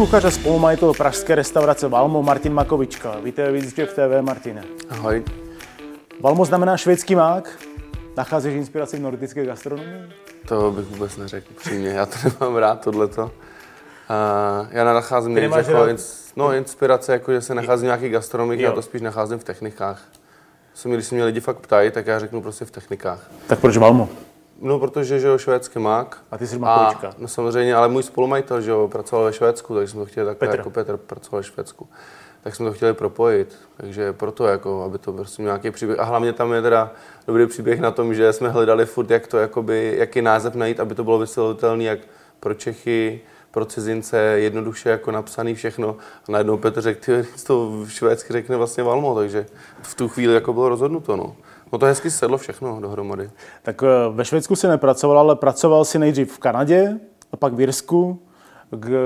Kuchař a spolumajitel pražské restaurace Valmo Martin Makovička. Víte víc v TV, Martine. Ahoj. Valmo znamená švédský mák. Nacházíš inspiraci v nordické gastronomii? To bych vůbec neřekl, přímě. Já to nemám rád, tohleto. Uh, já nacházím nejvíc jako rád- ins, no, inspirace, jako že se nacházím v nějakých gastronomích, Jo. já to spíš nacházím v technikách. Se mě, když se mě lidi fakt ptají, tak já řeknu prostě v technikách. Tak proč Valmo? No, protože, že jo, švédský mák. A ty jsi Makovička. no samozřejmě, ale můj spolumajitel, že jo, pracoval ve Švédsku, takže jsme to chtěli takhle, Petr. jako Petr pracoval ve Švédsku. Tak jsme to chtěli propojit, takže proto jako, aby to prostě měl nějaký příběh. A hlavně tam je teda dobrý příběh na tom, že jsme hledali furt, jak to, jakoby, jaký název najít, aby to bylo vysvětlitelné jak pro Čechy, pro cizince, jednoduše jako napsaný všechno. A najednou Petr řekl, ty to švédsky řekne vlastně Valmo, takže v tu chvíli jako bylo rozhodnuto. No. No to hezky sedlo všechno dohromady. Tak eh, ve Švédsku si nepracoval, ale pracoval si nejdřív v Kanadě a pak v Jirsku.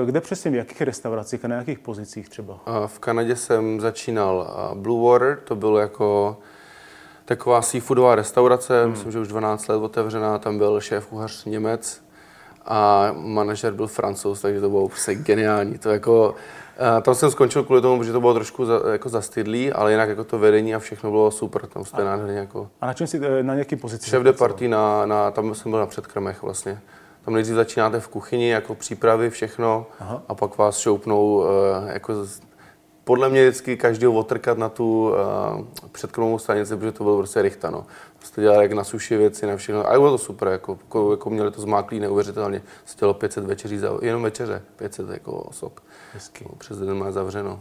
Kde přesně, v jakých restauracích a na jakých pozicích třeba? V Kanadě jsem začínal Blue Water, to bylo jako taková seafoodová restaurace, hmm. myslím, že už 12 let otevřená, tam byl šéf kuchař Němec a manažer byl Francouz, takže to bylo prostě geniální. To jako, a tam jsem skončil kvůli tomu, protože to bylo trošku za, jako zastydlý, ale jinak jako to vedení a všechno bylo super, tam jste nádherně jako A na čem si, eh, na jaký pozici? šéf de party na, na, tam jsem byl na předkrmech vlastně. Tam nejdřív začínáte v kuchyni, jako přípravy, všechno, Aha. a pak vás šoupnou, uh, jako z, podle mě vždycky každého otrkat na tu uh, předkrmovou stanici, protože to bylo prostě rychta, no. Prostě dělali jak na suši věci, na všechno. A bylo to super, jako, jako, jako měli to zmáklý neuvěřitelně. Se dělalo 500 večeří, za, jenom večeře, 500 jako osob. Hezky. No, Přes den má zavřeno.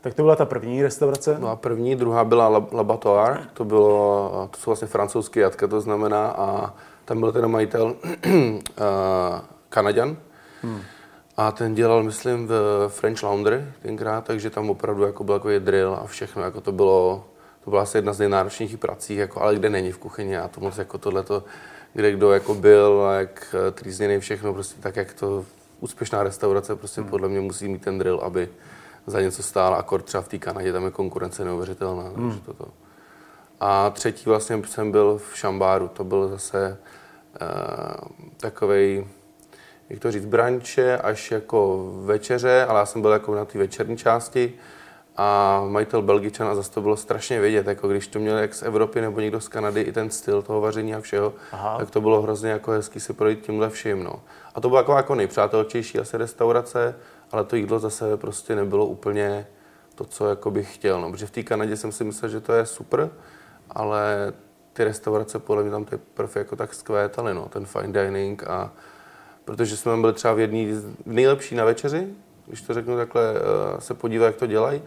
Tak to byla ta první restaurace. No a první, druhá byla La- Laboratoire, to bylo, to jsou vlastně francouzské jatka, to znamená, a tam byl ten majitel uh, Kanaďan. Hmm. A ten dělal, myslím, v French Laundry tenkrát, takže tam opravdu jako byl takový drill a všechno, jako to bylo, to byla asi jedna z nejnáročnějších prací, jako, ale kde není v kuchyni a to moc jako tohleto, kde kdo jako byl a jak eh, trýzněný všechno, prostě tak, jak to úspěšná restaurace prostě hmm. podle mě musí mít ten drill, aby za něco stála, akord třeba v té Kanadě, tam je konkurence neuvěřitelná, hmm. takže toto. A třetí vlastně jsem byl v Šambáru, to byl zase uh, takovej, jak to říct, branče až jako večeře, ale já jsem byl jako na té večerní části a majitel Belgičan a zase to bylo strašně vidět, jako když to měl jak z Evropy nebo někdo z Kanady i ten styl toho vaření a všeho, Aha. tak to bylo hrozně jako hezký si projít tímhle vším, no. A to byla jako, jako nejpřátelčejší asi restaurace, ale to jídlo zase prostě nebylo úplně to, co jako bych chtěl, no. Protože v té Kanadě jsem si myslel, že to je super, ale ty restaurace podle mě tam teprve jako tak skvétaly, no, ten fine dining a protože jsme byli třeba v jedné nejlepší na večeři, když to řeknu takhle, eh, se podívat, jak to dělají.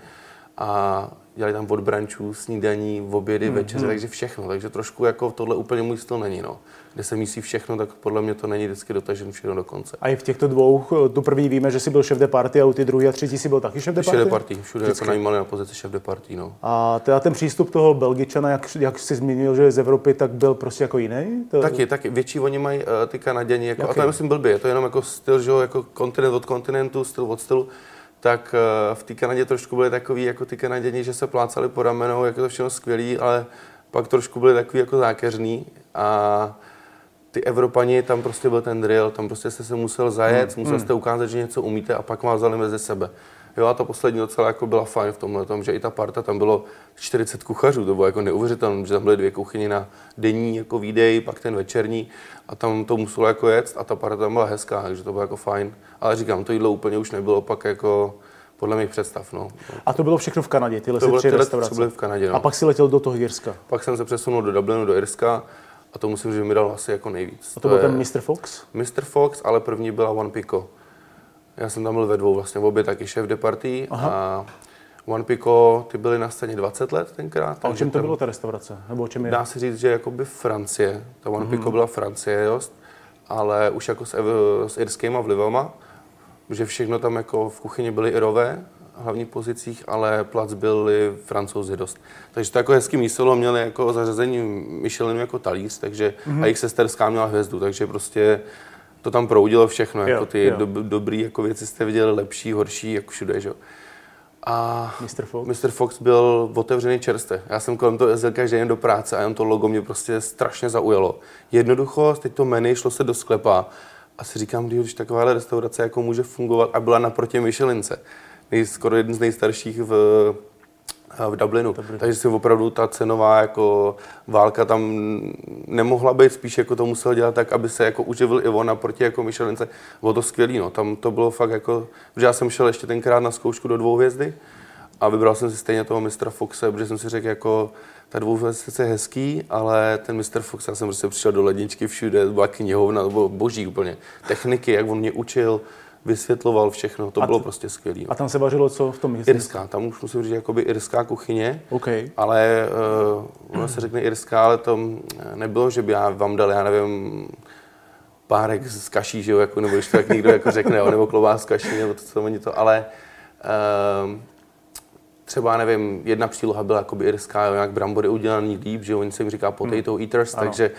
A dělají tam od brančů, snídaní, obědy, Mhm. večeře, takže všechno. Takže trošku jako tohle úplně můj styl není, no. Kde se mísí všechno, tak podle mě to není vždycky dotažen všechno do konce. A i v těchto dvou, eh, tu první víme, že jsi byl šéf de party a u ty druhé a třetí si byl taky šéf de Šéf party? de party, všude jako najímali na pozici šéf de party, no. A teda ten přístup toho Belgičana, jak, jak jsi zmínil, že je z Evropy, tak byl prostě jako jiný? To... Taky, taky. Větší oni mají uh, ty Kanaděni, jako, a Jaký? to nemyslím blbě, je to jenom jako styl, že jo, jako kontinent od kontinentu, styl od stylu. Tak uh, v té Kanadě trošku byli takový jako ty Kanaděni, že se plácali po ramenou, jako to všechno skvělý, ale pak trošku byli takový jako zákeřný a ty Evropani, tam prostě byl ten drill, tam prostě jste se musel zajet, hmm. musel jste ukázat, že něco umíte a pak vás vzali mezi sebe. Jo, a ta poslední docela jako byla fajn v tomhle tom, že i ta parta, tam bylo 40 kuchařů, to bylo jako neuvěřitelné, že tam byly dvě kuchyně na denní jako výdej, pak ten večerní a tam to muselo jako jet a ta parta tam byla hezká, takže to bylo jako fajn. Ale říkám, to jídlo úplně už nebylo pak jako podle mých představ, no. A to bylo všechno v Kanadě, tyhle To bylo tři restaurace. byly v Kanadě, no. A pak si letěl do toho Jirska. Pak jsem se přesunul do Dublinu, do Irska a to musím, že mi dal asi jako nejvíc. A to, byl je- ten Mr. Fox? Mr. Fox, ale první byla One Pico. Já jsem tam byl ve dvou, vlastně v obě taky šéf de party a One Pico, ty byly na scéně 20 let tenkrát. A o čem to tam- bylo ta restaurace? Nebo o čem je? Dá se říct, že jakoby Francie. Ta One Mhm. Pico byla Francie, jost, ale už jako s, s irskýma vlivama, že všechno tam jako v kuchyni byly Irové, v hlavních pozicích, ale plac byli francouzi dost. Takže to jako hezký místo měli jako zařazení Michelinu jako talíř, takže Mhm. mm-hmm. a jejich sesterská měla hvězdu, takže prostě to tam proudilo všechno, Jo, jako ty jo. do, dobrý jako věci jste viděli, lepší, horší, jako všude, že jo. A Mr. Fox? Mr. Fox byl otevřený čerstvě. Já jsem kolem toho jezdil každý den do práce a jenom to logo mě prostě strašně zaujalo. Jednoduchost, teď to menu, šlo se do sklepa A si říkám, když takováhle restaurace jako může fungovat a byla naproti Michelince. Nej, skoro jeden z nejstarších v, v Dublinu. Dobrý. Takže si opravdu ta cenová jako válka tam nemohla být, spíš jako to musel dělat tak, aby se jako uživil i on naproti jako Michelince. Bylo to skvělý, no. Tam to bylo fakt jako, že já jsem šel ještě tenkrát na zkoušku do dvou hvězdy a vybral jsem si stejně toho mistra Foxe, protože jsem si řekl jako, ta dvouhvězdice je hezký, ale ten Mr. Fox, já jsem prostě přišel do ledničky všude, byla knihovna, to bylo boží úplně. Techniky, jak on mě učil, vysvětloval všechno, to a bylo prostě skvělé. A tam se vařilo co v tom místě? Irská, tam už musím říct, jakoby irská kuchyně, okay. ale uh, ono se řekne irská, ale to eh, nebylo, že by já vám dal, já nevím, párek z kaší, že jo, jako, nebo když to jak někdo jako řekne, jo, nebo klobás z kaší, nebo to, co oni to, ale uh, třeba, nevím, jedna příloha byla jakoby irská, nějak brambory udělaný líp, že oni se jim říká potato hmm. eaters, ano. takže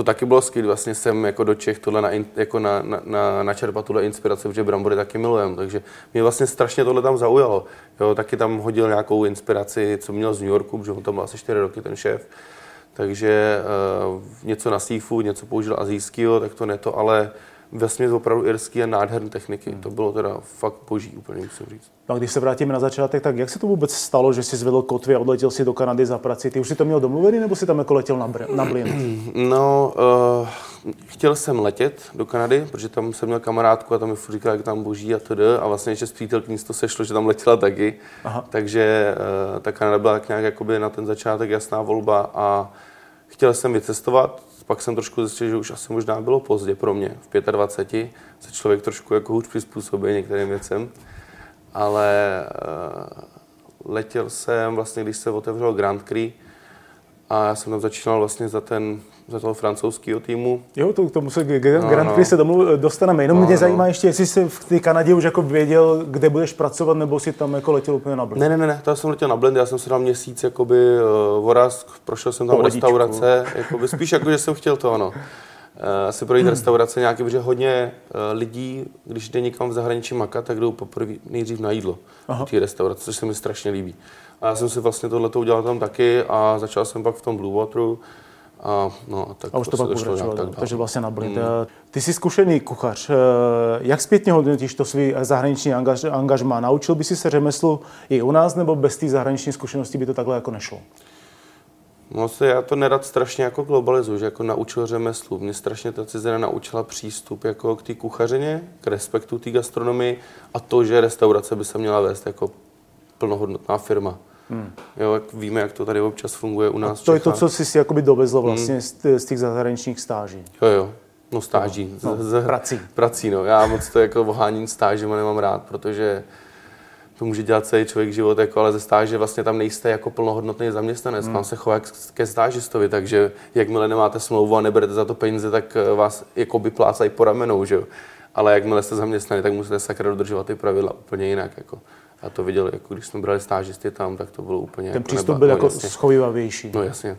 to taky bylo skvělé. Vlastně jsem jako do Čech tohle na, jako na, na, na, načerpat tuhle inspiraci, protože brambory taky milujem. Takže mě vlastně strašně tohle tam zaujalo. Jo, taky tam hodil nějakou inspiraci, co měl z New Yorku, protože on tam byl asi 4 roky ten šéf. Takže uh, něco na seafood, něco použil azijského, tak to ne to, ale vesměs opravdu irský a nádherné techniky. Hmm. To bylo teda fakt boží, úplně musím říct. No a když se vrátíme na začátek, tak jak se to vůbec stalo, že jsi zvedl kotvy a odletěl si do Kanady za prací? Ty už si to měl domluvený, nebo si tam jako letěl na, br- na blin? No, uh, chtěl jsem letět do Kanady, protože tam jsem měl kamarádku a tam mi říkala, jak tam boží a td. A vlastně ještě z přítelkyní to sešlo, že tam letěla taky. Aha. Takže uh, ta Kanada byla tak nějak jakoby na ten začátek jasná volba a chtěl jsem vycestovat, pak jsem trošku zjistil, že už asi možná bylo pozdě pro mě. V 25 se člověk trošku jako hůř přizpůsobí některým věcem. Ale uh, letěl jsem vlastně, když se otevřel Grand Prix a já jsem tam začínal vlastně za ten za toho francouzského týmu. Jo, to, k tomu se Grand no, Prix se domů dostaneme. Jenom no, mě no. zajímá ještě, jestli jsi v té Kanadě už jako věděl, kde budeš pracovat, nebo si tam jako letěl úplně na blend. Ne, ne, ne, to jsem letěl na blend, já jsem se dal měsíc jakoby uh, voraz, prošel jsem tam po restaurace, jakoby, spíš jako, že jsem chtěl to, ano. Uh, asi projít hmm. restaurace nějaký, protože hodně uh, lidí, když jde někam v zahraničí makat, tak jdou poprvé nejdřív na jídlo Aha. té restaurace, což se mi strašně líbí. A já jsem si vlastně tohle udělal tam taky a začal jsem pak v tom Blue Wateru, a, no, tak a už to pak pokračovalo, tak takže vlastně na Blint. Mm. Ty jsi zkušený kuchař. Eh, jak zpětně hodnotíš to svý zahraniční angaž, angažma? Naučil by si se řemeslu i u nás, nebo bez té zahraniční zkušenosti by to takhle jako nešlo? No se já to nerad strašně jako globalizuju, že jako naučil řemeslu. Mě strašně ta cizina naučila přístup jako k té kuchařině, k respektu té gastronomii a to, že restaurace by se měla vést jako plnohodnotná firma. Hmm. Jo, jak víme, jak to tady občas funguje u nás. A to je to, co jsi si jakoby dovezl vlastně hmm. z těch zahraničních stáží. Jo, jo. No stáží. No, z, z, prací. Prací, no. Já moc to jako voháním stážem nemám rád, protože to může dělat celý člověk život, jako, ale ze stáže vlastně tam nejste jako plnohodnotný zaměstnanec. Hmm. Vám se chová ke stážistovi, takže jakmile nemáte smlouvu a neberete za to peníze, tak eh, vás jako by plácají po ramenou, že jo. Ale jakmile jste zaměstnaný, tak musíte sakra dodržovat ty pravidla úplně jinak. Jako. A to viděl, jako když jsme brali stážisty tam, tak to bylo úplně... Ten jako přístup byl no, jako jasně. schovivavější. No jasně.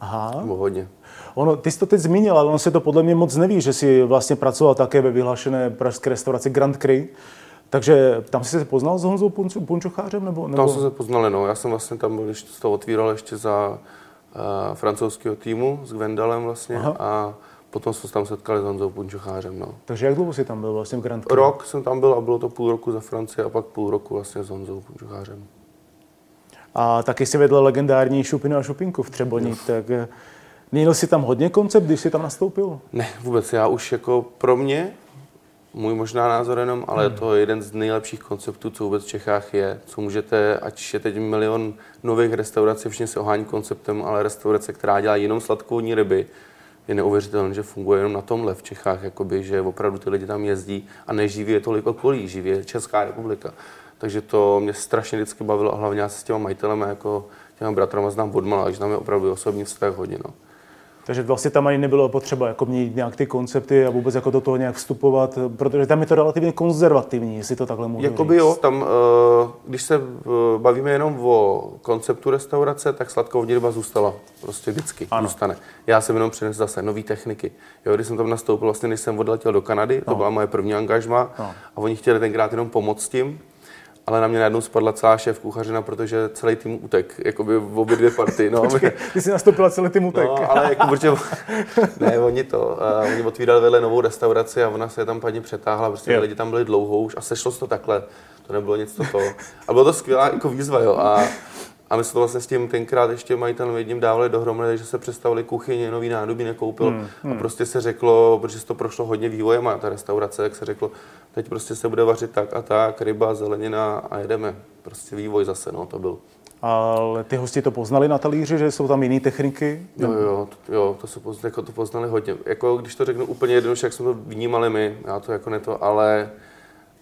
Aha. Bylo hodně. Ono, ty jsi to teď zmínil, ale ono se to podle mě moc neví, že jsi vlastně pracoval také ve vyhlášené pražské restauraci Grand Cry. Takže tam jsi se poznal s Honzou Punčochářem? Nebo, nebo... Tam jsme se poznali, no. Já jsem vlastně tam byl, když to otvíral ještě za uh, francouzského týmu s Gwendalem vlastně. Aha. A Potom jsme se tam setkali s Honzou Punčochářem. No. Takže jak dlouho jsi tam byl vlastně v Grand? Rok jsem tam byl a bylo to půl roku za Francii a pak půl roku vlastně s Honzou Punčochářem. A taky si vedl legendární Šupinu a Šupinku v Třeboni, no. tak eh, měl jsi tam hodně koncept, když jsi tam nastoupil? Ne, vůbec. Já už jako pro mě, můj možná názor jenom, ale hmm. to je jeden z nejlepších konceptů, co vůbec v Čechách je. Co můžete, ať je teď milion nových restaurací, všichni se ohání konceptem, ale restaurace, která dělá jenom sladkovodní ryby, je neuvěřitelné, že funguje jenom na tomhle v Čechách, jakoby, že opravdu ty lidi tam jezdí a neživí je tolik okolí, živí je Česká republika. Takže to mě strašně vždycky bavilo a hlavně já se s těma majitelem jako těma bratrama znám odmala, takže tam je opravdu osobní vztah hodně. No. Takže vlastně tam ani nebylo potřeba jako měnit nějak ty koncepty a vůbec jako do toho nějak vstupovat, protože tam je to relativně konzervativní, jestli to takhle můžu Jakoby říct. jo, tam, eh, když se eh, bavíme jenom o konceptu restaurace, tak sladkovodní ryba zůstala prostě vždycky, ano. zůstane. Já jsem jenom přinesl zase nové techniky. Jo, když jsem tam nastoupil, vlastně než jsem odletěl do Kanady, to no. byla moje první angažma no. a oni chtěli tenkrát jenom pomoct tím, ale na mě najednou spadla celá šéf kuchařina, protože celý tým utek, jakoby v obě dvě party. No. Počkej, ty jsi nastoupila celý tým utek. No, ale jako, protože, ne, oni to, uh, oni otvírali vedle novou restauraci a ona se tam paní přetáhla, prostě jo. lidi tam byli dlouho už a sešlo se to takhle, to nebylo nic to. A bylo to skvělá jako výzva, jo. A, a my jsme to vlastně s tím tenkrát ještě majitelem jedním dávali dohromady, že se představili kuchyně, nový nádobí nekoupil hmm, hmm. a prostě se řeklo, protože to prošlo hodně vývojem a ta restaurace, jak se řeklo, teď prostě se bude vařit tak a tak, ryba, zelenina a jedeme. Prostě vývoj zase, no, to byl. Ale ty hosti to poznali na talíři, že jsou tam jiné techniky? Jo, jo, to, jo, to, se poznali, jako to poznali hodně. Jako, když to řeknu úplně jednoduše, jak jsme to vnímali my, já to jako ne to, ale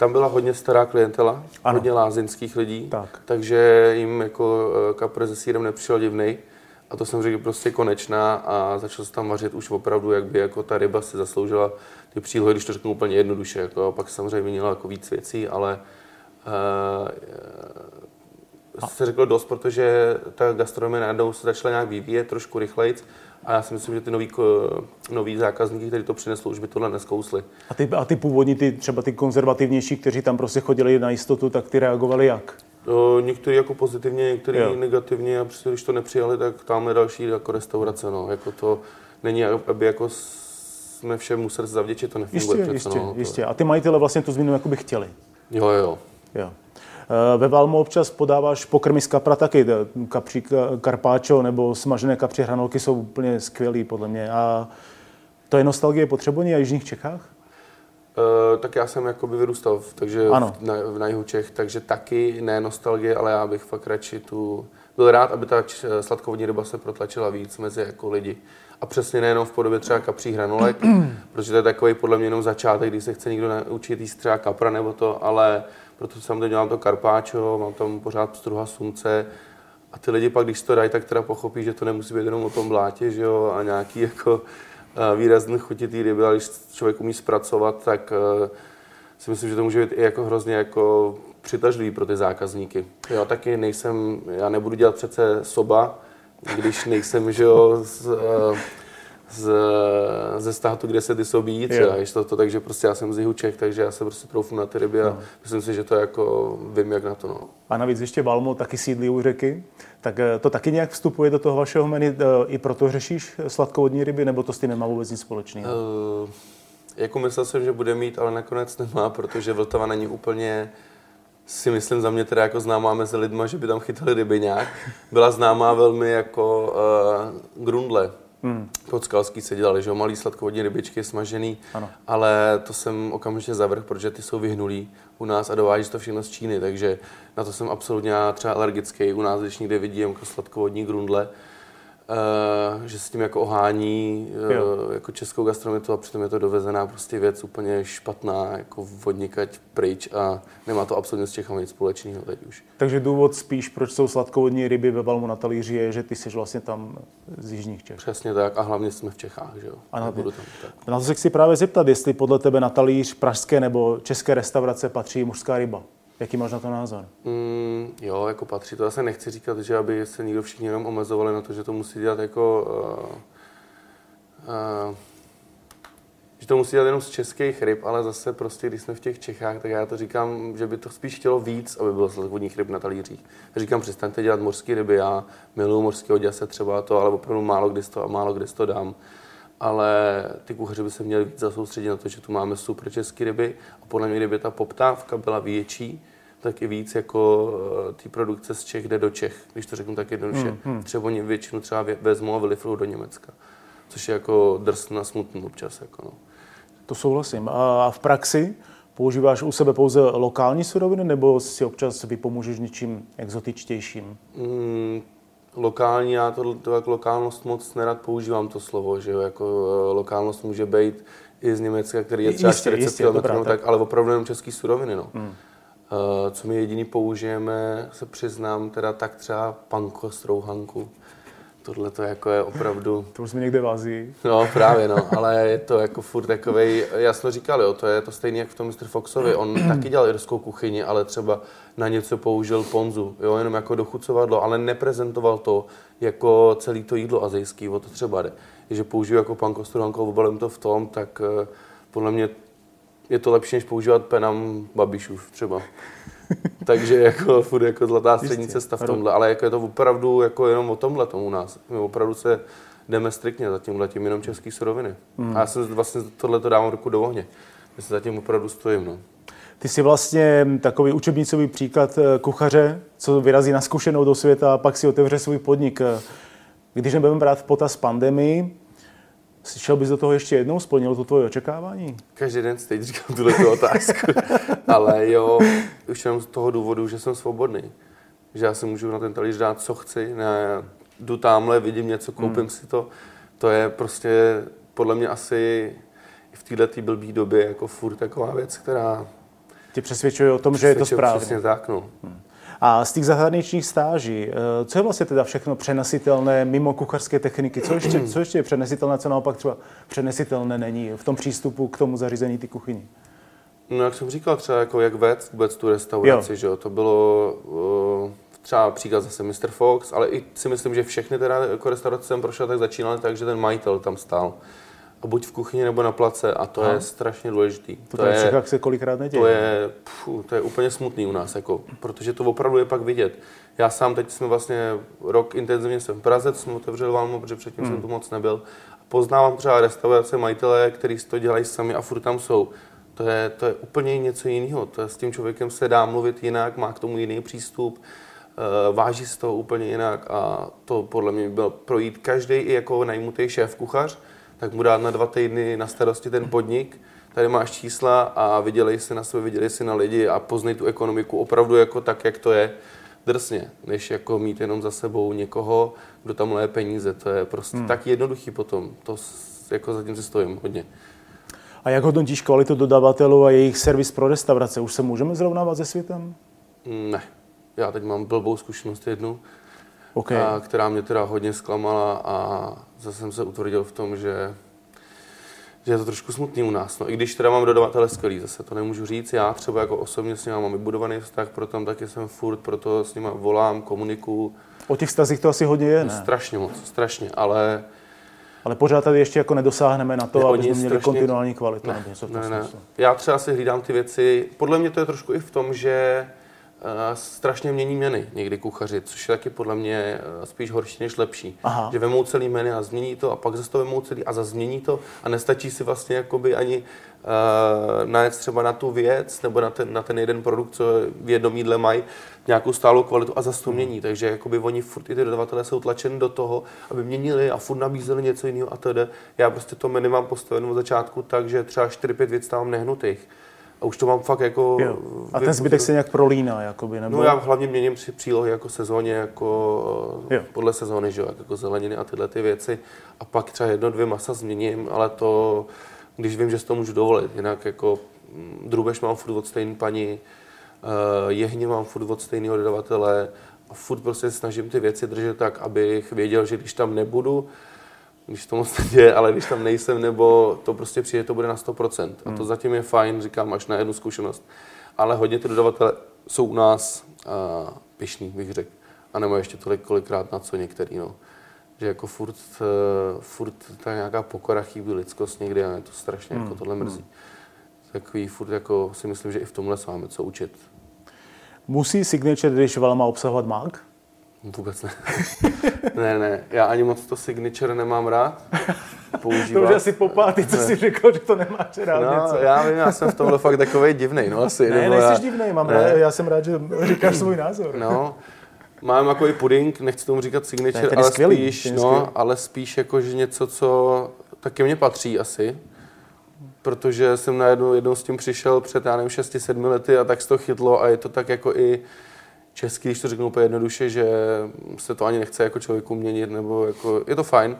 tam byla hodně stará klientela, ano. hodně lázeňských lidí, tak. takže jim jako eh, kapr se sírem nepřišel divnej. A to jsem řekl prostě konečná a začal se tam vařit už opravdu, jak by jako ta ryba si zasloužila ty přílohy, když to řeknu úplně jednoduše. Jako, pak samozřejmě měla jako víc věcí, ale uh, se řeklo dost, protože ta gastronomie najednou se začala nějak vyvíjet trošku rychleji a já si myslím, že ty nový, nový zákazníky, kteří to přinesli, už by tohle neskousli. A ty, a ty původní, ty, třeba ty konzervativnější, kteří tam prostě chodili na jistotu, tak ty reagovali jak? No, někteří jako pozitivně, někteří jo. negativně a prostě, když to nepřijali, tak tam je další jako restaurace. No. Jako to není, aby jako jsme všem museli zavděčit, to nefunguje jistě, přece. Jistě, no, jistě. A ty majitele vlastně tu změnu jako by chtěli. Jo, jo. jo. Eh, ve Valmu občas podáváš pokrmy z kapra taky, kapří karpáčo nebo smažené kapři hranolky jsou úplně skvělý podle mě. A to je nostalgie potřebuje a Jižních Čechách? Uh, tak já jsem jakoby vyrůstal, takže ano. v, na, v na jihu Čech, takže taky ne nostalgie, ale já bych fakt radši tu... Byl rád, aby ta sladkovodní ryba se protlačila víc mezi jako lidi. A přesně nejenom v podobě třeba kapří hranolek, protože to je takový podle mě jenom začátek, když se chce někdo naučit jíst třeba kapra nebo to, ale proto samozřejmě dělám to karpáčo, mám tam pořád struha slunce a ty lidi pak, když to dají, tak teda pochopí, že to nemusí být jenom o tom blátě, že jo, a nějaký jako výrazný chutí té ryby, ale když člověk umí zpracovat, tak si myslím, že to může být i jako hrozně jako přitažlivý pro ty zákazníky. Já taky nejsem, já nebudu dělat přece soba, když nejsem, že jo, z, z, ze státu, kde se ty sobí třeba, to, to, takže prostě já jsem z jihu Čech, takže já se prostě troufnu na ty ryby a no. myslím si, že to jako vím, jak na to. No. A navíc ještě Valmo taky sídlí u řeky, tak eh, to taky nějak vstupuje do toho vašeho menu, eh, i proto řešíš sladkovodní ryby, nebo to s tím nemá vůbec nic společného? Uh, jako myslel jsem, že bude mít, ale nakonec nemá, protože Vltava není úplně si myslím za mě teda jako známá mezi lidma, že by tam chytali ryby nějak. Byla známá velmi jako uh, grundle, Hmm. Podskalský se dělali, že jo, malý sladkovodní rybičky smažený, ano. ale to jsem okamžitě zavrh, protože ty jsou vyhnulý u nás a dováží to všechno z Číny, takže na to jsem absolutně třeba alergický. U nás, když někde vidím jako sladkovodní grundle, Uh, že s tím jako ohání uh, jako českou gastronomitu a přitom je to dovezená prostě věc úplně špatná, jako vodnikať pryč a nemá to absolutně s Čechami nic společného teď už. Takže důvod spíš, proč jsou sladkovodní ryby ve Valmu na talíři, je, že ty jsi vlastně tam z jižních Čech. Přesně tak a hlavně jsme v Čechách, že jo. A na, tam, tak. na to se chci právě zeptat, jestli podle tebe na talíř pražské nebo české restaurace patří mužská ryba. Jaký máš na to názor? Mm, jo, jako patří to. Zase nechci říkat, že aby se nikdo všichni jenom omezovali na to, že to musí dělat jako... Uh, uh, že to musí dělat jenom z českých ryb, ale zase prostě, když jsme v těch Čechách, tak já to říkám, že by to spíš chtělo víc, aby bylo vodních ryb na talířích. Říkám, přestaňte dělat mořské ryby, já miluji mořského děse třeba to, ale opravdu málo kdy to a málo kdy to dám. Ale ty kuchaři by se měli víc zasoustředit na to, že tu máme super české ryby a podle mě, kdyby ta poptávka byla větší, tak i víc jako uh, té produkce z Čech jde do Čech, když to řeknu tak jednoduše. Hmm, hmm. Třeba oni většinu třeba vezmou a vylifrou do Německa, což je jako drsná a smutný občas. Jako no. To souhlasím. A v praxi používáš u sebe pouze lokální suroviny, nebo si občas vypomůžeš něčím exotičtějším? Hmm, lokální, já to, to jako lokálnost moc nerad používám to slovo, že jo, jako uh, lokálnost může být i z Německa, který je třeba 40 km, tak, tak, ale opravdu jenom český suroviny, no. Hmm. Uh, co my jediný použijeme, se přiznám, teda tak třeba panko strouhanku. Tohle to jako je opravdu... To už jsme někde v Azii. No právě, no, ale je to jako furt takovej, já jsme říkali, jo, to je to stejné jak v tom Mr. Foxovi, on taky dělal irskou kuchyni, ale třeba na něco použil ponzu, jo, jenom jako dochucovadlo, ale neprezentoval to jako celý to jídlo azijský, o to třeba jde. Že použiju jako panko strouhanku, obalím to v tom, tak uh, podle mě je to lepší, než používat penam babišů třeba. Takže jako furt jako zlatá střední cesta v tomhle, ale jako je to opravdu jako jenom o tomhle tomu u nás. My opravdu se jdeme striktně za tímhle tím jenom český suroviny. Mm. A já jsem vlastně tohle to dávám ruku do ohně. Já se zatím opravdu stojím. No. Ty jsi vlastně takový učebnicový příklad eh, kuchaře, co vyrazí na zkušenou do světa a pak si otevře svůj podnik. Když nebudeme brát v potaz pandemii, Šel bys do toho ještě jednou? Splnilo to tvoje očekávání? Každý den teď říkám tuhle otázku. Ale jo, už jenom z toho důvodu, že jsem svobodný. Že já si můžu na ten talíř dát, co chci. Ne, jdu tamhle, vidím něco, koupím hmm. si to. To je prostě podle mě asi v této blbý době jako furt taková věc, která... Tě přesvědčuje o tom, že je to správně. Přesně tak, no. Hmm. A z těch zahraničních stáží, eh, co je vlastně teda všechno přenesitelné mimo kuchařské techniky? Co ještě, co ještě je přenesitelné, co naopak třeba přenesitelné není v tom přístupu k tomu zařízení ty kuchyni? No jak jsem říkal, třeba jako jak vést vůbec tu restauraci, jo. že jo? To bylo uh, třeba příklad zase Mr. Fox, ale i si myslím, že všechny teda jako restaurace jsem prošel, tak začínaly tak, že ten majitel tam stál a buď v kuchyni nebo na place a to Aha. je strašně důležitý. To, to je, v se kolikrát neděje. To je, pfu, to je úplně smutný u nás, jako, protože to opravdu je pak vidět. Já sám teď jsme vlastně rok intenzivně jsem v Praze, jsem otevřel vám, protože předtím hmm. jsem tu moc nebyl. Poznávám třeba restaurace, majitele, kteří to dělají sami a furt tam jsou. To je, to je úplně něco jiného. To je, s tím člověkem se dá mluvit jinak, má k tomu jiný přístup, uh, váží z toho úplně jinak a to podle mě byl projít každý i jako najmutý šéf kuchař, tak mu dát na dva týdny na starosti ten podnik, tady máš čísla a vydělej si na sebe, vydělej si na lidi a poznej tu ekonomiku opravdu jako tak, jak to je drsně, než jako mít jenom za sebou někoho, kdo tam leje peníze. To je prostě hmm. tak jednoduchý potom. To jako zatím si stojím hodně. A jak hodnotíš kvalitu dodavatelů a jejich servis pro restaurace? Už se můžeme zrovnávat se světem? Ne. Já teď mám blbou zkušenost jednu okay. a, která mě teda hodně zklamala a zase jsem se utvrdil v tom, že že je to trošku smutný u nás. No, I když teda mám dodavatele skvělý, zase to nemůžu říct. Já třeba jako osobně s nimi mám vybudovaný vztah, proto tam taky jsem furt, proto s nimi volám, komunikuju. O těch vztazích to asi hodně je, ne? Strašně moc, strašně, ale... Ale pořád tady ještě jako nedosáhneme na to, aby jsme měli strašně... kontinuální kvalitu. Ne, ne, ne. Já třeba si hlídám ty věci, podle mě to je trošku i v tom, že strašně mění měny někdy kuchaři, což je taky podle mě eh, spíš horší než lepší. Aha. Že vemou celý menu a změní to a pak zase to vemou celý a zase změní to a nestačí si vlastně jakoby ani uh, najet třeba na tu věc nebo na ten, na ten jeden produkt, co v jednom jídle mají nějakou stálou kvalitu a zase to hmm. mění. Takže jakoby oni furt i ty dodavatelé jsou tlačeni do toho, aby měnili a furt nabízeli něco jiného a tedy. Já prostě to menu mám postavené od začátku tak, že třeba 4-5 věcí tam nehnutých a už to mám fakt jako... Jo. A ten zbytek se nějak prolíná, jakoby, nebo? No já hlavně měním při přílohy jako sezóně, jako jo. podle sezóny, že jo, jako zeleniny a tyhle ty věci. A pak třeba jedno, dvě masa změním, ale to, když vím, že si to můžu dovolit. Jinak jako mm, drubež mám furt od stejné paní, uh, jehně mám furt od stejného dodavatele a furt prostě snažím ty věci držet tak, abych věděl, že když tam nebudu, když to moc děje, ale když tam nejsem, nebo to prostě přijde, to bude na 100%. A to hmm. zatím je fajn, říkám, až na jednu zkušenost. Ale hodně ty dodavatele jsou u nás uh, pišný, bych řekl. A nebo ještě tolik kolikrát na co některý, no. Že jako furt, uh, furt ta nějaká pokora chybí, lidskost někdy a je to strašně jako hmm. jako tohle mrzí. Hmm. Takový furt jako si myslím, že i v tomhle se máme co učit. Musí Signature Dish Valma obsahovat mák? Vůbec ne. ne, ne, já ani moc to signature nemám rád. Používat. to už asi po pátý, co jsi řekl, že to nemáš rád no, něco. já vím, já jsem v tomhle fakt takový divný, no asi. Ne, nejsi já... divný, mám ne. rád, já jsem rád, že říkáš svůj názor. No, mám takový puding, nechci tomu říkat signature, ne, ale skvělý, spíš, no, ale spíš jako, že něco, co taky mě patří asi. Protože jsem najednou jednou s tím přišel před, já nevím, 6-7 lety a tak se to chytlo a je to tak jako i česky, když to řeknu úplně jednoduše, že se to ani nechce jako člověku měnit, nebo jako, je to fajn.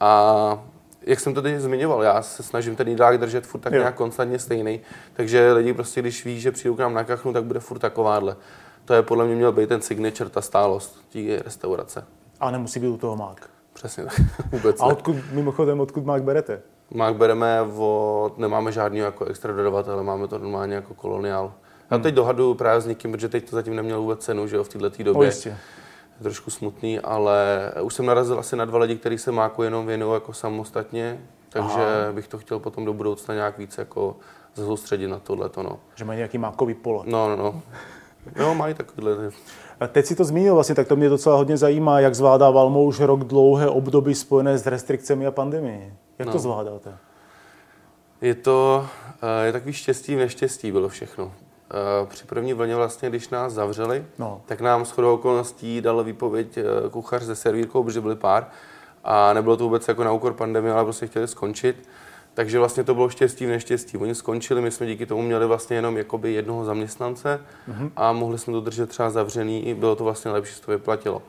A jak jsem to teď zmiňoval, já se snažím ten jídlák držet furt tak jo. nějak konstantně stejný, takže lidi prostě, když ví, že přijdou k nám na kachnu, tak bude furt takováhle. To je podle mě měl být ten signature, ta stálost té restaurace. A nemusí být u toho mák. Přesně tak, vůbec A odkud, mimochodem, odkud mák berete? Mák bereme od, nemáme žádný jako extra dodavatele, máme to normálně jako koloniál. Já teď dohaduju právě s někým, protože teď to zatím nemělo vůbec cenu, že jo, v této době. O, je trošku smutný, ale už jsem narazil asi na dva lidi, kteří se máku jenom věnují jako samostatně, takže Aha. bych to chtěl potom do budoucna nějak víc jako soustředit na tohle. No. Že mají nějaký mákový pole. No, no, no. No, mají takovýhle. A teď si to zmínil vlastně, tak to mě docela hodně zajímá, jak zvládá Valmo už rok dlouhé období spojené s restrikcemi a pandemií. Jak no. to zvládáte? Je to eh, je takový štěstí v neštěstí bylo všechno. Eh, při první vlně vlastně, když nás zavřeli, no. tak nám s chodou okolností dal výpověď eh, kuchař se servírkou, protože byli pár. A nebylo to vůbec jako na úkor pandemie, ale prostě chtěli skončit. Takže vlastně to bylo štěstí v neštěstí. Oni skončili, my jsme díky tomu měli vlastně jenom jakoby jednoho zaměstnance mm-hmm. a mohli jsme to držet třeba zavřený, i bylo to vlastně lepší, že to vyplatilo.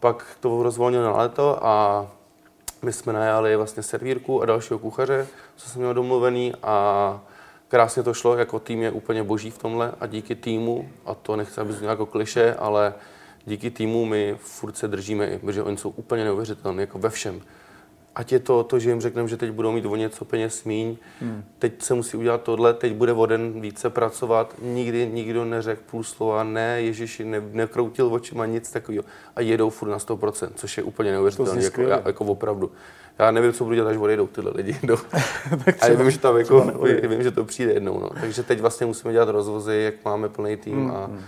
Pak to rozvolnili na léto a my jsme najali vlastně servírku a dalšího kuchaře, co jsem měl domluvený a krásně to šlo, jako tým je úplně boží v tomhle a díky týmu, a to nechci, aby jako kliše, ale díky týmu my furt se držíme, protože oni jsou úplně neuvěřitelní, jako ve všem ať je to to, že jim řekneme, že teď budou mít o něco peněz míň, hmm. teď se musí udělat tohle, teď bude voden více pracovat, nikdy nikdo neřekl půl slova, ne, Ježiši, ne, nekroutil očima, nic takového a jedou furt na 100%, což je úplně neuvěřitelné, jako, jako opravdu. Já nevím, co budu dělat, až odejdou tyhle lidi. No. a já vím, že, tam jako, vím, že to přijde jednou. No. Takže teď vlastně musíme dělat rozvozy, jak máme plný tým hmm. a hmm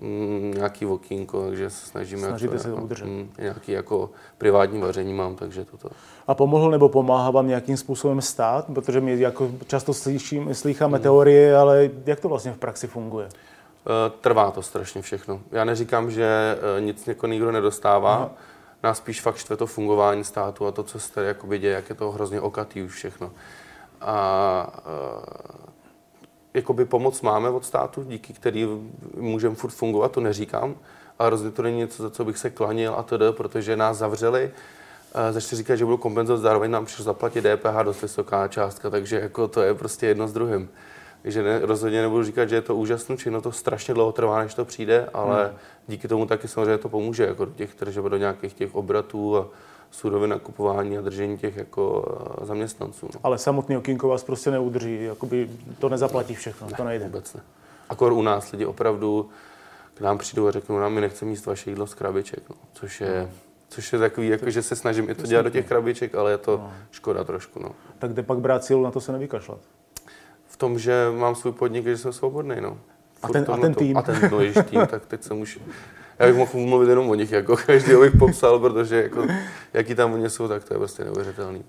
mm, nějaký okýnko, takže se snažíme... Snažíte jako, se to udržet. Mm, nějaký jako privátní vaření mám, takže toto. A pomohl nebo pomáhá vám nějakým způsobem stát? Protože my jako často slyším, slycháme mm. teorie, ale jak to vlastně v praxi funguje? Eh, trvá to strašně všechno. Já neříkám, že eh, nic jako nikdo nedostává, Aha. Nás spíš fakt štve to fungování státu a to, co se tady jako děje, jak je to hrozně okatý už všechno. A eh, jakoby pomoc máme od státu, díky který můžeme furt fungovat, to neříkám, ale rozhodně to není něco, za co bych se klanil a tedy, protože nás zavřeli, začali říkat, že budou kompenzovat, zároveň nám přišlo zaplatit DPH dost vysoká částka, takže jako to je prostě jedno s druhým. Takže ne, rozhodně nebudu říkat, že je to úžasné, no to strašně dlouho trvá, než to přijde, ale hmm. díky tomu taky samozřejmě to pomůže, jako do těch tržeb, do nějakých těch obratů a surovin nakupování a držení těch jako eh, zaměstnanců. No. Ale samotný okýnko vás prostě neudrží, jakoby to nezaplatí všechno, ne, to nejde. Vůbec ne. Akor u nás lidi opravdu k nám přijdou a řeknou, nám my nechceme jíst vaše jídlo z krabiček, no, což je... No. Což je takový, jako, že se snažím i to dělat do těch krabiček, ale je to no. škoda trošku. No. Tak kde pak brát sílu na to se nevykašlat? Tom, že mám svůj podnik, že jsem svobodný. No. a ten, a ten tým? A ten, no, tým, tak teď jsem už já bych mohl mluvit jenom o nich, jako každý bych popsal, protože jako, jaký tam oni jsou, tak to je prostě neuvěřitelný.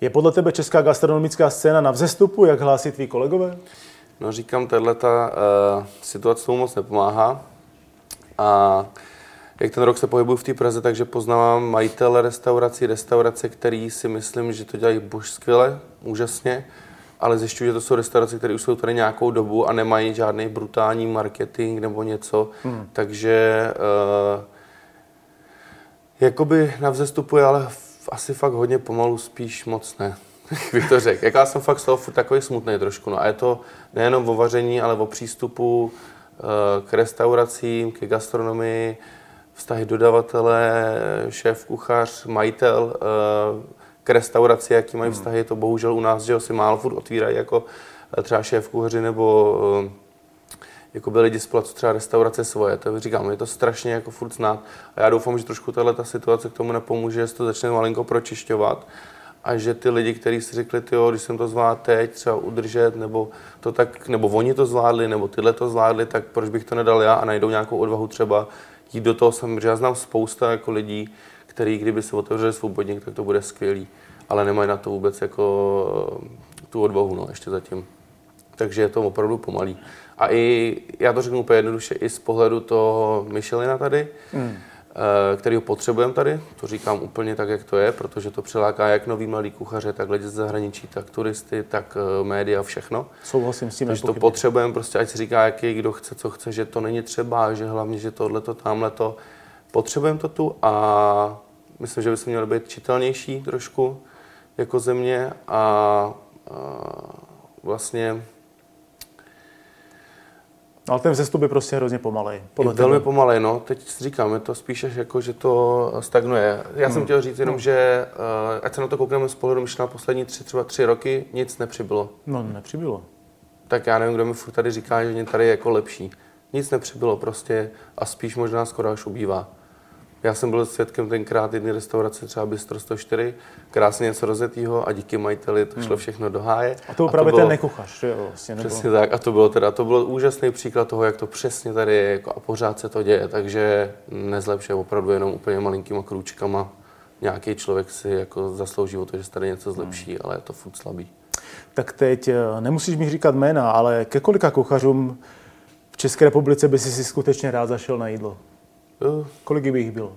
Je podle tebe česká gastronomická scéna na vzestupu, jak hlásí tví kolegové? No říkám, tahle ta uh, situace tomu moc nepomáhá. A jak ten rok se pohybuju v té Praze, takže poznávám majitele restaurací, restaurace, který si myslím, že to dělají bož skvěle, úžasně ale zjišťuji, že to jsou restaurace, které už jsou tady nějakou dobu a nemají žádný brutální marketing nebo něco, hmm. takže uh, jakoby na vzestupu je, ale asi fakt hodně pomalu, spíš moc ne, bych to řekl. Jaká jsem fakt z toho takový smutný trošku. No a je to nejenom o vaření, ale o přístupu uh, k restauracím, k gastronomii, vztahy dodavatele, šéf, kuchař, majitel, uh, k restauraci, jaký mají hmm. vztahy, to bohužel u nás, že si málo furt otvírají jako eh, třeba šéf kuchaři nebo eh, jako by lidi z placu třeba restaurace svoje. To říkám, je to strašně jako furt znát. A já doufám, že trošku tahle ta situace k tomu nepomůže, že se to začne malinko pročišťovat a že ty lidi, kteří si řekli, tyjo, když jsem to zvládl teď, třeba udržet, nebo to tak, nebo oni to zvládli, nebo tyhle to zvládli, tak proč bych to nedal já a najdou nějakou odvahu třeba jít do toho že já znám spousta jako lidí, který kdyby se otevřeli svůj podnik, tak to bude skvělý. Ale nemají na to vůbec jako eh, tu odvahu, no, ještě zatím. Takže je to opravdu pomalý. A i, já to řeknu úplně jednoduše, i z pohledu toho Michelina tady, hmm. Eh, který ho potřebujeme tady, to říkám úplně tak, jak to je, protože to přiláká jak nový mladý kuchaře, tak lidi z zahraničí, tak turisty, tak eh, média, všechno. Souhlasím s tím. Takže to potřebujeme, prostě ať si říká, jaký kdo chce, co chce, že to není třeba, že hlavně, že tohle to, tamhle to. Potřebujeme to tu a myslím, že bychom měli být čitelnější trošku jako země a, a vlastně No ale ten vzestup je prostě hrozně pomalej. Podle je velmi pomalej, no. Teď říkám, je to spíše jako, že to stagnuje. Já hmm. jsem chtěl říct jenom, hmm. že uh, ať se na to koukneme z pohledu na poslední tři, třeba tři roky, nic nepřibylo. No, nepřibylo. Tak já nevím, kdo mi furt tady říká, že tady je jako lepší. Nic nepřibylo prostě a spíš možná skoro až ubývá Já jsem byl svědkem tenkrát jedné restaurace, třeba Bistro 104, krásně něco rozjetýho a díky majiteli to šlo hmm. všechno do háje. A to bylo, ten nekuchař, jo? Vlastně, nebo... Přesně tak. A to bylo teda, to byl úžasný příklad toho, jak to přesně tady je jako a pořád se to děje. Takže nezlepšuje opravdu jenom úplně malinkýma krůčkama. Nějaký člověk si jako zaslouží o to, že se tady něco zlepší, hmm. ale je to furt slabý. Tak teď eh, nemusíš mi říkat jména, ale ke kolika kuchařům v České republice by si si skutečně rád zašel na jídlo? Kolik by jich bylo?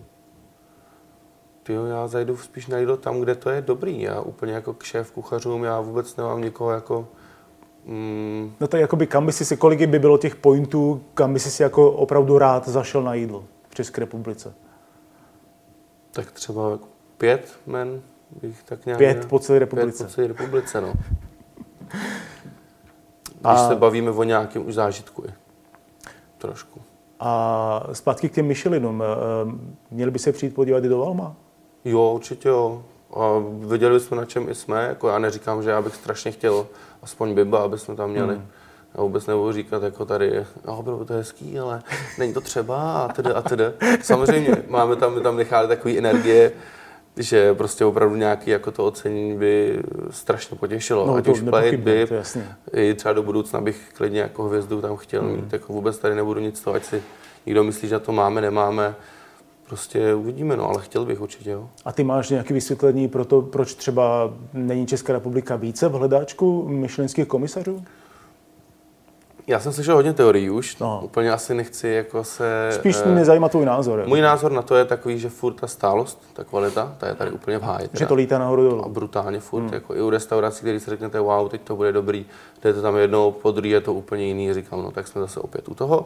Tyjo, já zajdu spíš na jídlo tam, kde to je dobrý. Já úplně jako k šéf kuchařům, já vůbec nemám někoho jako... Mm... No tak jakoby kam by si si, kolik by bylo těch pointů, kam by si si jako opravdu rád zašel na jídlo v České republice? Tak třeba pět men bych tak nějak... Pět po celé republice. Pět po celé republice, no. Když A... se bavíme o nějakém už zážitku. Trošku. A zpátky k těm Michelinům. Eh, měli by se přijít podívat i do Valma? Jo, určitě jo. A viděli jsme, na čem i jsme. Jako já neříkám, že já bych strašně chtěl aspoň Biba, aby jsme tam měli. Hmm. Já vůbec nebudu říkat jako tady, no, bylo by to hezký, ale není to třeba a tedy a tedy. Samozřejmě, máme tam, my tam nechali takové energie, že prostě opravdu nějaký jako to ocenění by strašně potěšilo. No, Ať už play by, i třeba do budoucna bych klidně jako hvězdu tam chtěl hmm. mít. Jako vůbec tady nebudu nic toho, ať si někdo myslí, že to máme, nemáme. Prostě uvidíme, no, ale chtěl bych určitě. Jo. A ty máš nějaké vysvětlení pro to, proč třeba není Česká republika více v hledáčku myšlenských komisařů? Já jsem slyšel hodně teorií už, no. úplně asi nechci jako se... Spíš eh, mě zajímá tvůj názor. Můj názor na to je takový, že furt ta stálost, ta kvalita, ta je tady úplně v háji. Že to lítá nahoru dolů. A brutálně furt, hmm. jako i u restaurací, který si řeknete, wow, teď to bude dobrý, jdete tam jednou, po druhé je to úplně jiný, říkám, no tak jsme zase opět u toho.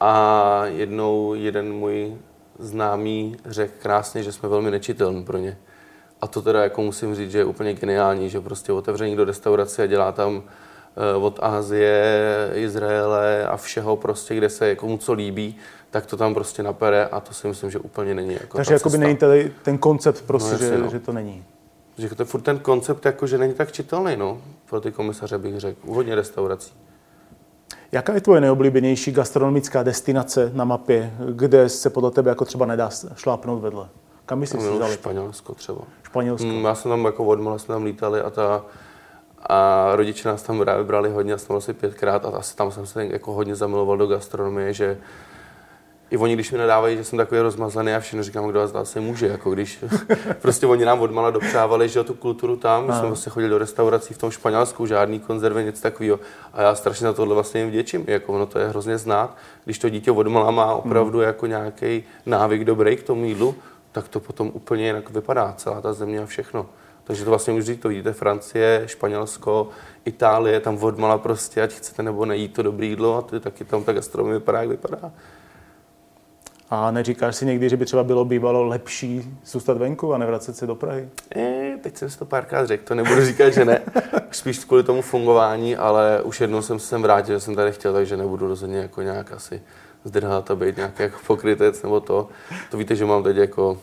A jednou jeden můj známý řekl krásně, že jsme velmi nečitelní pro ně. A to teda jako musím říct, že je úplně geniální, že prostě otevře do restaurace a dělá tam od Asie, Izraele a všeho prostě, kde se komu co líbí, tak to tam prostě napere a to si myslím, že úplně není jako Takže jako by není tady ten koncept prostě, no, že, no. že, to není. Že to je furt ten koncept, jako, že není tak čitelný, no, pro ty komisaře bych řekl, u hodně restaurací. Jaká je tvoje nejoblíbenější gastronomická destinace na mapě, kde se podle tebe jako třeba nedá šlápnout vedle? Kam bys si vzal? Španělsko třeba. Španělsko. Mm, já jsem tam jako odmala, jsme tam lítali a ta a rodiče nás tam právě brali hodně, já jsem asi pětkrát a asi tam jsem se jako hodně zamiloval do gastronomie, že i oni, když mi nadávají, že jsem takový rozmazaný a všechno říkám, kdo vás asi může, jako když prostě oni nám odmala dopřávali, že tu kulturu tam, my jsme vlastně chodili do restaurací v tom Španělsku, žádný konzervy, nic takového. A já strašně za tohle vlastně jim vděčím, jako ono to je hrozně znát, když to dítě odmala má opravdu hmm. jako nějaký návyk dobrý k tomu jídlu, tak to potom úplně jinak vypadá, celá ta země a všechno. Takže to vlastně už říct, to vidíte, Francie, Španělsko, Itálie, tam odmala prostě, ať chcete nebo nejít to dobré jídlo a ty taky tam ta gastronomie vypadá, jak vypadá. A neříkáš si někdy, že by třeba bylo bývalo lepší zůstat venku a nevracet se do Prahy? E, teď jsem si to párkrát řekl, to nebudu říkat, že ne. Spíš kvůli tomu fungování, ale už jednou jsem se sem vrátil, že jsem tady chtěl, takže nebudu rozhodně jako nějak asi zdrhat a být nějaký jako pokrytec nebo to. To víte, že mám teď jako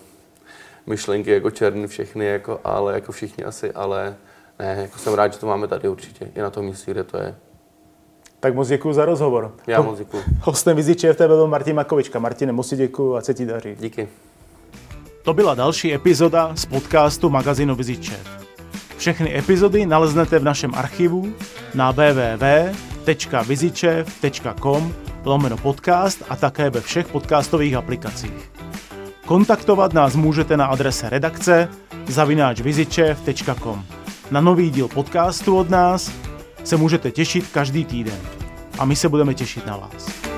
myšlenky jako černý všechny, jako, ale jako všichni asi, ale ne, jako jsem rád, že to máme tady určitě, i na tom místě, kde to je. Tak moc děkuji za rozhovor. Já moc děkuji. Hostem Viziče v byl Martin Makovička. Martine, moc si děkuji a se ti daří. Díky. To byla další epizoda z podcastu magazínu Viziče. Všechny epizody naleznete v našem archivu na www.vizičev.com lomeno podcast a také ve všech podcastových aplikacích. Kontaktovat nás můžete na adrese redakce zavináčvizičev.com. Na nový díl podcastu od nás se můžete těšit každý týden. A my se budeme těšit na vás.